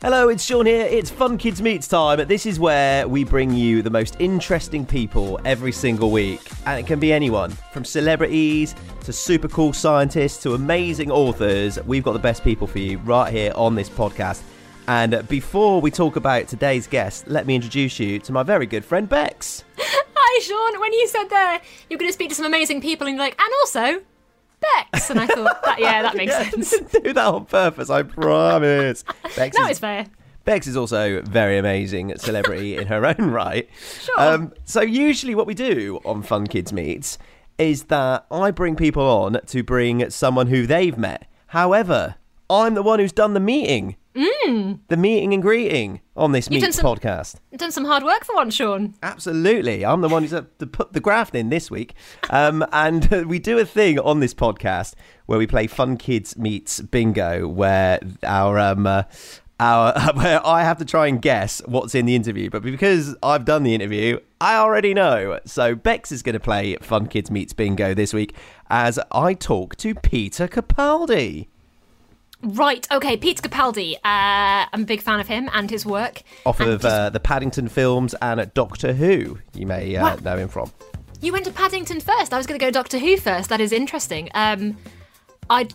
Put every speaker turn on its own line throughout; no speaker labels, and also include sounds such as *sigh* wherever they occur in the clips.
Hello, it's Sean here. It's Fun Kids Meets time. This is where we bring you the most interesting people every single week. And it can be anyone from celebrities to super cool scientists to amazing authors. We've got the best people for you right here on this podcast. And before we talk about today's guest, let me introduce you to my very good friend Bex. *laughs*
Hi, Sean. When you said there you're going to speak to some amazing people, and you're like, and also Bex, and I thought, that, yeah, that *laughs* makes
Yeah,
sense.
didn't do that on purpose, I promise. *laughs* Bex
No,
is-
it's fair.
Bex is also a very amazing celebrity in her own right.
Sure.
Um, so usually what we do on Fun Kids Meets is that I bring people on to bring someone who they've met. However, I'm the one who's done the meeting. Mm. The meeting and greeting on this
You've done
Meets
some-
podcast.
Done some hard work for once, Sean.
Absolutely. I'm the one who's had to put the graft in this week. Um, *laughs* and uh, we do a thing on this podcast where we play Fun Kids Meets Bingo, where our. Um, uh, our, *laughs* where I have to try and guess what's in the interview, but because I've done the interview, I already know. So Bex is going to play Fun Kids Meets Bingo this week as I talk to Peter Capaldi.
Right, okay, Peter Capaldi. Uh, I'm a big fan of him and his work.
Off
And
of
just-
uh, the Paddington films and Doctor Who, you may uh, know him from.
You went to Paddington first. I was going to go Doctor Who first. That is interesting. Um, I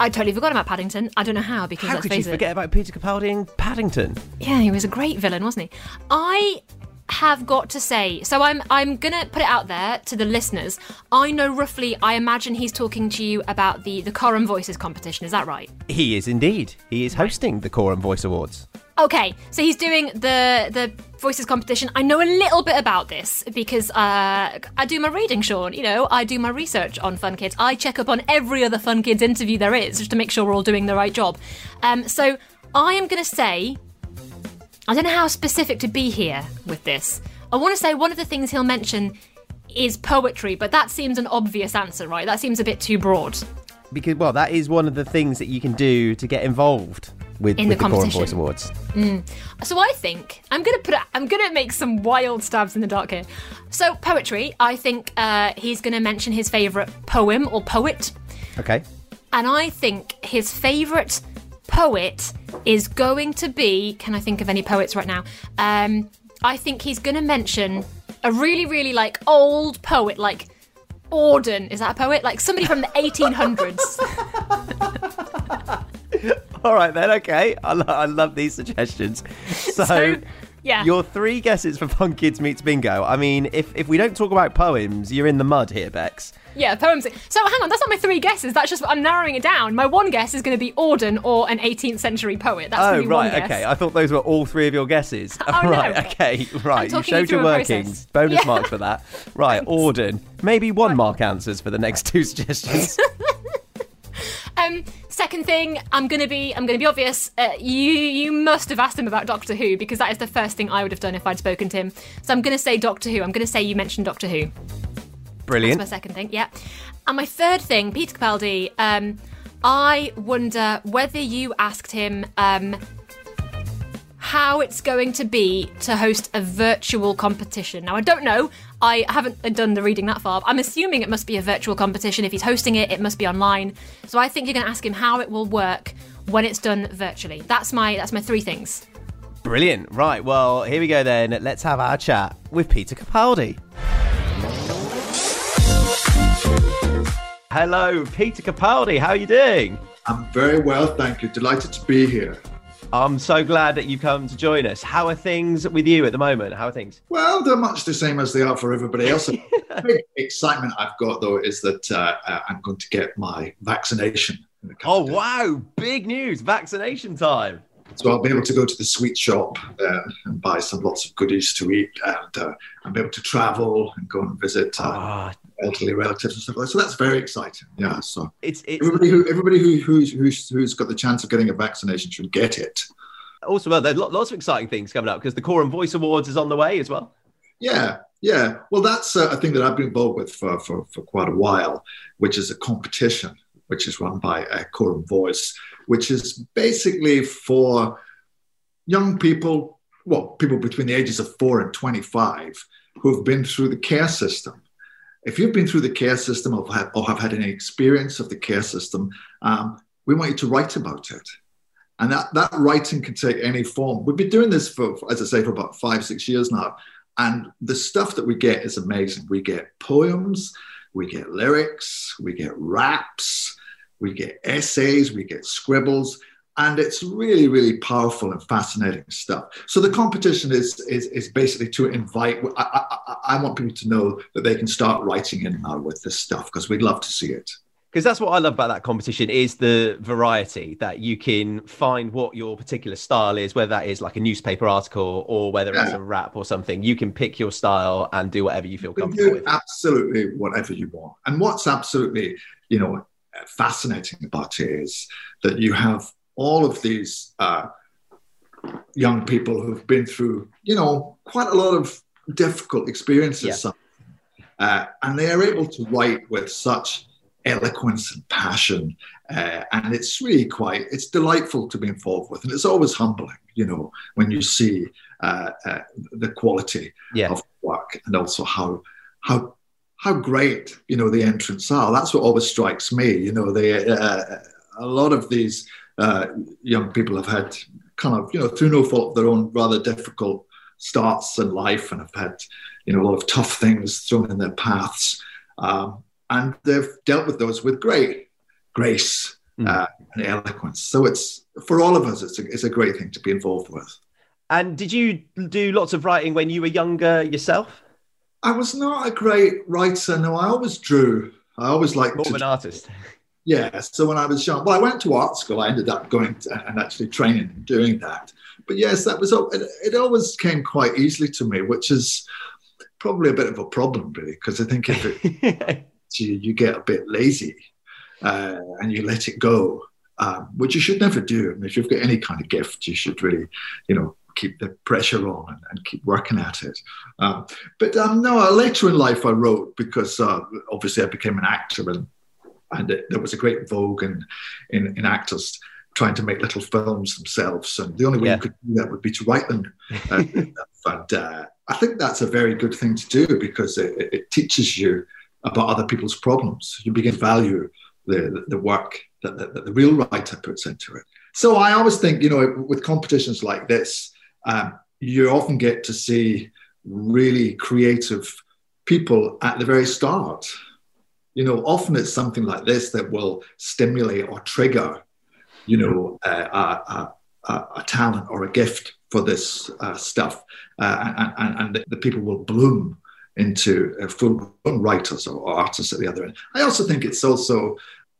I totally forgot about Paddington. I don't know how because
How could you
it.
forget about Peter Capaldi and Paddington?
Yeah, he was a great villain, wasn't he? I have got to say, so I'm I'm gonna put it out there to the listeners. I know roughly. I imagine he's talking to you about the the Coram Voices competition. Is that right?
He is indeed. He is hosting the Coram Voice Awards.
Okay, so he's doing the the voices competition. I know a little bit about this because uh, I do my reading, Sean. You know, I do my research on Fun Kids. I check up on every other Fun Kids interview there is just to make sure we're all doing the right job. Um, so I am going to say, I don't know how specific to be here with this. I want to say one of the things he'll mention is poetry, but that seems an obvious answer, right? That seems a bit too broad.
Because, well, that is one of the things that you can do to get involved with,
In
with
the
the. Voice Awards.
So I think I'm gonna put. I'm gonna make some wild stabs in the dark here. So poetry. I think uh, he's gonna mention his favorite poem or poet,
Okay.
and I think his favorite poet is going to be. Can I think of any poets right now? Um, I think he's gonna mention a really, really like old poet, like Auden. Is that a poet? Like somebody from the 1800s. *laughs*
All right, then. Okay. I, lo- I love these suggestions. So,
So, yeah.
your three guesses for Fun Kids Meets Bingo. I mean, if, if we don't talk about poems, you're in the mud here, Bex.
Yeah, poems. So hang on, that's not my three guesses. That's just I'm narrowing it down. My one guess is going to be Auden or an 18th century poet. That's
Oh, right. Okay. I thought those were all three of your guesses. *laughs*
Oh, no.
right. Okay. Right. You
talking you
showed your workings. Bonus
Yeah.
marks for that. Right. Auden. Maybe one mark answers for the next two suggestions. *laughs*
Um, second thing, I'm gonna be I'm gonna be obvious. Uh, you you must have asked him about Doctor Who because that is the first thing I would have done if I'd spoken to him. So I'm gonna say Doctor Who. I'm gonna say you mentioned Doctor Who. That's
Brilliant.
my second thing. Yeah. And my third thing, Peter Capaldi. Um, I wonder whether you asked him um, how it's going to be to host a virtual competition. Now, I don't know. I haven't done the reading that far. I'm assuming it must be a virtual competition. If he's hosting it, it must be online. So I think you're going to ask him how it will work when it's done virtually. That's my that's my three things.
Brilliant. Right, well, here we go then. Let's have our chat with Peter Capaldi. Hello, Peter Capaldi. How are you doing?
I'm very well, thank you. Delighted to be here.
I'm so glad that you've come to join us. How are things with you at the moment? How are things?
Well, they're much the same as they are for everybody else. *laughs* The big excitement I've got, though, is that uh, uh, I'm going to get my vaccination. in
Oh, wow. Big news. Vaccination time.
So I'll be able to go to the sweet shop uh, and buy some lots of goodies to eat, and uh, I'll be able to travel and go and visit uh,
Ah,
elderly relatives and stuff like that. So that's very exciting. Yeah. So
it's it's
everybody who everybody who, who's, who's who's got the chance of getting a vaccination should get it.
also well. There's lots of exciting things coming up because the Coram Voice Awards is on the way as well.
Yeah, yeah. Well, that's uh, a thing that I've been involved with for, for, for quite a while, which is a competition, which is run by uh, Coram Voice, which is basically for young people, well, people between the ages of four and 25 who have been through the care system. If you've been through the care system or have, or have had any experience of the care system, um, we want you to write about it. And that, that writing can take any form. We've been doing this for, as I say, for about five, six years now. And the stuff that we get is amazing. We get poems, we get lyrics, we get raps, we get essays, we get scribbles, and it's really, really powerful and fascinating stuff. So the competition is is, is basically to invite. I, I, I want people to know that they can start writing in now with this stuff because we'd love to see it
because that's what I love about that competition is the variety that you can find what your particular style is, whether that is like a newspaper article or whether yeah. it's a rap or something. You can pick your style and do whatever you feel comfortable with.
Absolutely, whatever you want. And what's absolutely, you know, fascinating about it is that you have all of these uh, young people who've been through, you know, quite a lot of difficult experiences, yeah. uh, and they are able to write with such eloquence and passion. Uh, and it's really quite, it's delightful to be involved with. And it's always humbling, you know, when you see uh, uh, the quality yeah. of work and also how, how, how great, you know, the entrants are. That's what always strikes me. You know, they, uh, a lot of these uh, young people have had kind of, you know, through no fault of their own, rather difficult starts in life and have had, you know, a lot of tough things thrown in their paths. Um, and they've dealt with those with great grace mm. uh, and eloquence. So it's for all of us, it's a, it's a great thing to be involved with.
And did you do lots of writing when you were younger yourself?
I was not a great writer. No, I always drew. I always liked
more to, an artist. *laughs*
Yeah. So when I was young, well, I went to art school. I ended up going to, and actually training and doing that. But yes, that was it, it always came quite easily to me, which is probably a bit of a problem, really, because I think if it *laughs* you, you get a bit lazy uh, and you let it go, um, which you should never do. I mean, if you've got any kind of gift, you should really, you know, keep the pressure on and, and keep working at it. Um, but um, no, later in life I wrote because uh, obviously I became an actor and, and it, there was a great vogue in, in, in, actors trying to make little films themselves. And the only way yeah. you could do that would be to write them. *laughs* Uh, and uh, I think that's a very good thing to do because it, it teaches you about other people's problems. You begin to value the, the work that, that, that, the real writer puts into it. So I always think, you know, with competitions like this, um, you often get to see really creative people at the very start. You know, often it's something like this that will stimulate or trigger, you know, uh, a, a, a, talent or a gift for this uh, stuff, uh, and, and, the people will bloom into uh, full-blown writers or artists at the other end. I also think it's also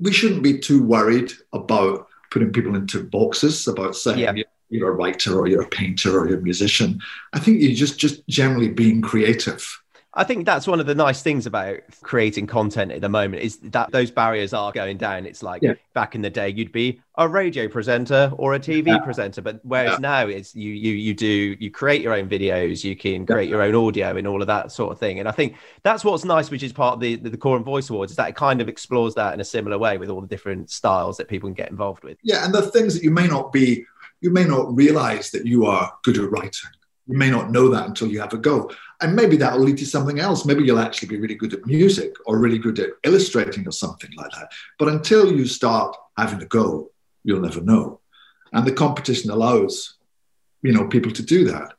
we shouldn't be too worried about putting people into boxes about saying yeah. you're a writer or you're a painter or you're a musician. I think you're just just generally being creative
I think that's one of the nice things about creating content at the moment is that those barriers are going down. It's like yeah. back in the day, you'd be a radio presenter or a TV yeah. presenter, but whereas yeah. now it's you you you do you create your own videos, you can create your own audio and all of that sort of thing. And I think that's what's nice, which is part of the the, the Coram Voice Awards, is that it kind of explores that in a similar way with all the different styles that people can get involved with.
Yeah, and the things that you may not be, you may not realize that you are good at writing you may not know that until you have a go. And maybe that will lead to something else. Maybe you'll actually be really good at music or really good at illustrating or something like that. But until you start having a go, you'll never know. And the competition allows, you know, people to do that.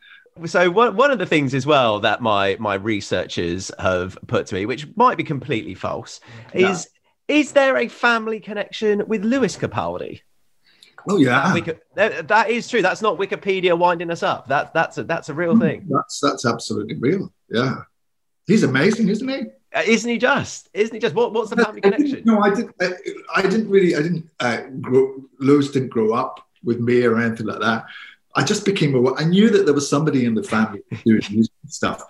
So one, one of the things as well that my my researchers have put to me, which might be completely false, is yeah. is there a family connection with Lewis Capaldi?
Oh yeah,
that, that is true. That's not Wikipedia winding us up. That that's a that's a real hmm, thing.
That's that's absolutely real. Yeah, he's amazing, isn't he?
Uh, isn't he just? Isn't he just? What, what's the family
I,
connection?
no, I didn't. I, I, didn't really. I didn't. Uh, grow, Lewis didn't grow up with me or anything like that. I just became aware. I knew that there was somebody in the family *laughs* doing music stuff,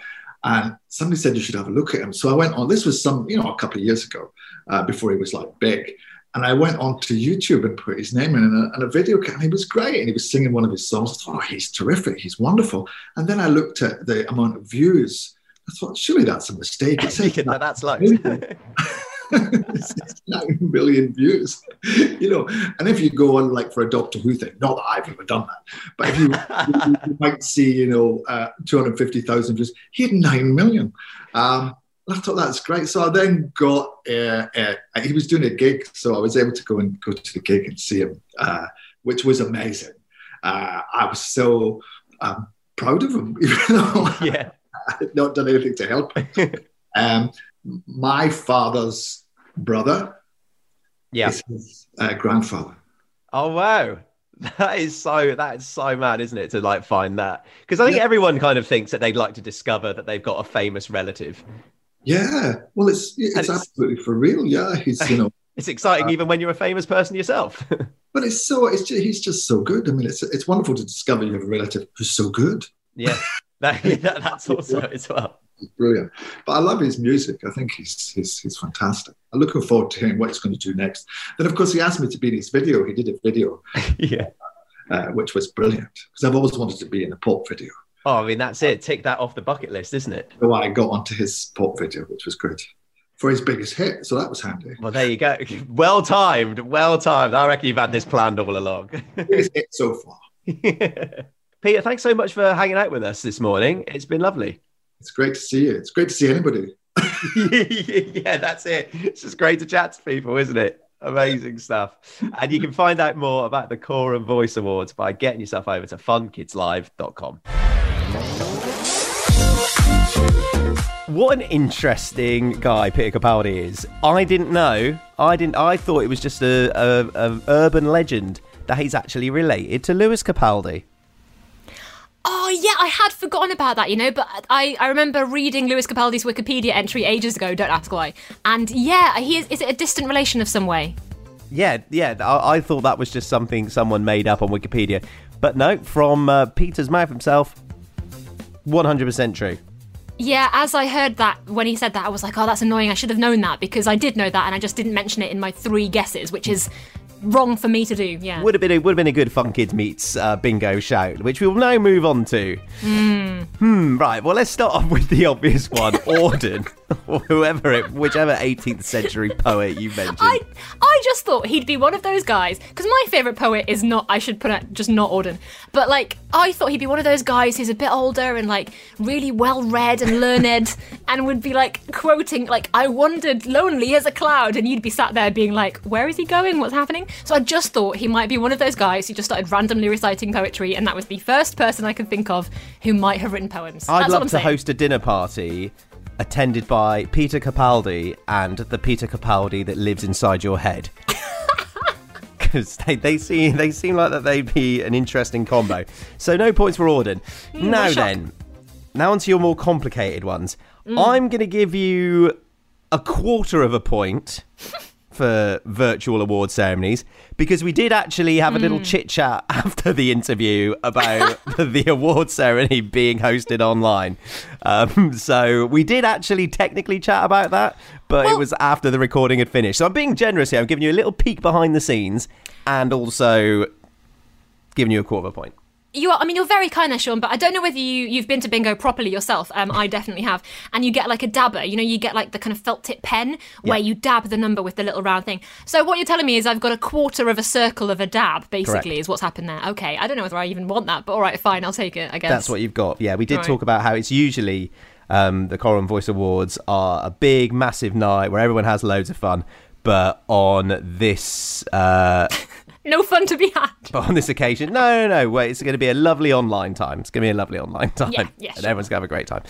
and somebody said you should have a look at him. So I went on. This was some, you know, a couple of years ago, uh, before he was like big. And I went onto YouTube and put his name in and a, and a video, and he was great. And he was singing one of his songs. Thought, oh, he's terrific. He's wonderful. And then I looked at the amount of views. I thought, surely that's a mistake.
It's *laughs* like no, that's like *laughs*
nine million views, you know. And if you go on like for a Doctor Who thing, not that I've ever done that, but if you, you, you might see, you know, uh, two hundred fifty thousand views, he had nine million. Um, I thought that's great. So I then got, uh, uh, he was doing a gig, so I was able to go and go to the gig and see him uh, which was amazing. Uh, I was so um, proud of him, *laughs* even though
Yeah.
I had not done anything to help. him. *laughs* um, my father's brother
Yeah.
is his uh, grandfather.
Oh wow. That is so that is so mad, isn't it, to like find that? Because I think
Yeah.
everyone kind of thinks that they'd like to discover that they've got a famous relative.
Yeah, well, it's it's,
it's-
absolutely for real. Yeah, he's you know, *laughs*
It's exciting
Uh,
even when you're a famous person yourself. *laughs*
but it's so it's just, he's just so good. I mean, it's it's wonderful to discover you have a relative who's so good.
yeah. *laughs* That, that- that's also as well.
He's brilliant. But I love his music. I think he's he's he's fantastic. I'm looking forward to hearing what he's going to do next. Then, of course, he asked me to be in his video. He did a video,
Yeah.
uh, which was brilliant because I've always wanted to be in a pop video.
Oh, I mean that's uh, it. Tick that off the bucket list, isn't it?
So I got onto his pop video, which was good for his biggest hit. So that was handy.
Well, there you go. *laughs* Well timed. Well timed. I reckon you've had this planned all along. *laughs*
Biggest hit so far. *laughs*
Peter, thanks so much for hanging out with us this morning. It's been lovely.
It's great to see you. It's great to see anybody.
yeah, that's it. It's just great to chat to people, isn't it? Amazing stuff. And you can find out more about the Coram Voice Awards by getting yourself over to funkidslive.com. What an interesting guy Peter Capaldi is. I didn't know. I didn't. I thought it was just a, a, a urban legend that he's actually related to Lewis Capaldi.
Oh yeah, I had forgotten about that, you know. But I, I remember reading Lewis Capaldi's Wikipedia entry ages ago. Don't ask why. And yeah, he is. Is it a distant relation of some way?
Yeah, yeah. I, I thought that was just something someone made up on Wikipedia, but no, from uh, Peter's mouth himself, one hundred percent true.
Yeah, as I heard that when he said that, I was like, oh, that's annoying. I should have known that because I did know that, and I just didn't mention it in my three guesses, which is wrong for me to do. Yeah.
Would have been a, would have been a good Fun Kids meets uh, bingo shout, which we will now move on to. Hmm. Right. Well, let's start off with the obvious one, *laughs* Auden, or *laughs* whoever it, whichever 18th century poet you mentioned.
I I just thought he'd be one of those guys because my favorite poet is not. I should put it just not Auden, but like I thought he'd be one of those guys who's a bit older and like really well read and learned, *laughs* and would be like quoting like I wandered lonely as a cloud, and you'd be sat there being like, where is he going? What's happening? So I just thought he might be one of those guys who just started randomly reciting poetry, and that was the first person I could think of who might have written poems.
I'd
That's
love to
saying.
host a dinner party attended by Peter Capaldi and the Peter Capaldi that lives inside your head. *laughs* Because they, they seem they seem like that they'd be an interesting combo. So no points for Auden. Hmm,
now a shock.
then, now onto your more complicated ones. Mm. I'm going to give you a quarter of a point *laughs* for virtual award ceremonies because we did actually have a little chit chat *laughs* after the interview about *laughs* the, the award ceremony being hosted online. Um, so we did actually technically chat about that, but it was after the recording had finished. So I'm being generous here. I'm giving you a little peek behind the scenes and also giving you a quarter of a point.
You are. I mean, you're very kind there, Sean. But I don't know whether you you've been to bingo properly yourself. Um, I definitely have. And you get like a dabber. You know, you get like the kind of felt tip pen where
Yeah.
you dab the number with the little round thing. So what you're telling me is I've got a quarter of a circle of a dab. Basically,
Correct.
is what's happened there. Okay, I don't know whether I even want that, but all right, fine, I'll take it. I guess
That's what you've got. Yeah, we did
Right.
talk about how it's usually um, the Coram Voice Awards are a big, massive night where everyone has loads of fun. But on this, uh, *laughs*
No fun to be had. *laughs*
but on this occasion, no, no, no. Wait, it's going to be a lovely online time. It's going to be a lovely online *laughs* time,
Yeah, yeah,
and
sure.
everyone's going to have a great time.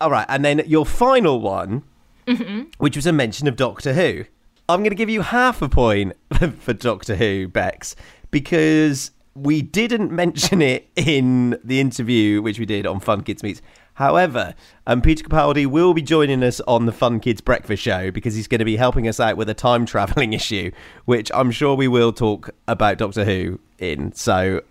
All right, and then your final one,
Mm-hmm.
which was a mention of Doctor Who. I'm going to give you half a point *laughs* for Doctor Who, Bex, because we didn't mention it in the interview which we did on Fun Kids Meets. However, um, Peter Capaldi will be joining us on the Fun Kids Breakfast Show because he's going to be helping us out with a time traveling *laughs* issue, which I'm sure we will talk about Doctor Who in. So,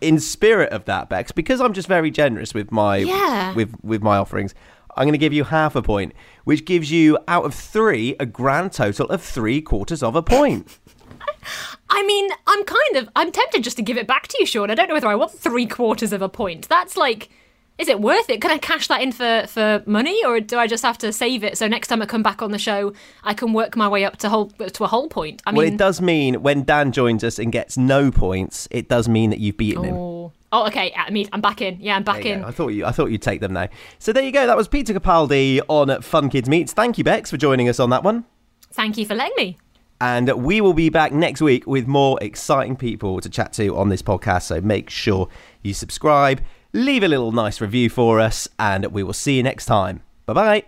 in spirit of that, Bex, because I'm just very generous with my
Yeah.
with with my offerings, I'm going to give you half a point, which gives you out of three a grand total of three quarters of a point. *laughs*
I mean, I'm kind of I'm tempted just to give it back to you, Sean. I don't know whether I want three quarters of a point. That's like. Is it worth it? Can I cash that in for, for money, or do I just have to save it so next time I come back on the show, I can work my way up to whole to a whole point? I
well,
mean,
it does mean when Dan joins us and gets no points, it does mean that you've beaten him.
Oh, oh, okay. I mean, I'm back in. Yeah, I'm back in.
go. I thought you. I thought you'd take them now. So there you go. That was Peter Capaldi on Fun Kids Meets. Thank you, Bex, for joining us on that one.
Thank you for letting me.
And we will be back next week with more exciting people to chat to on this podcast. So make sure you subscribe, leave a little nice review for us, and we will see you next time. Bye bye.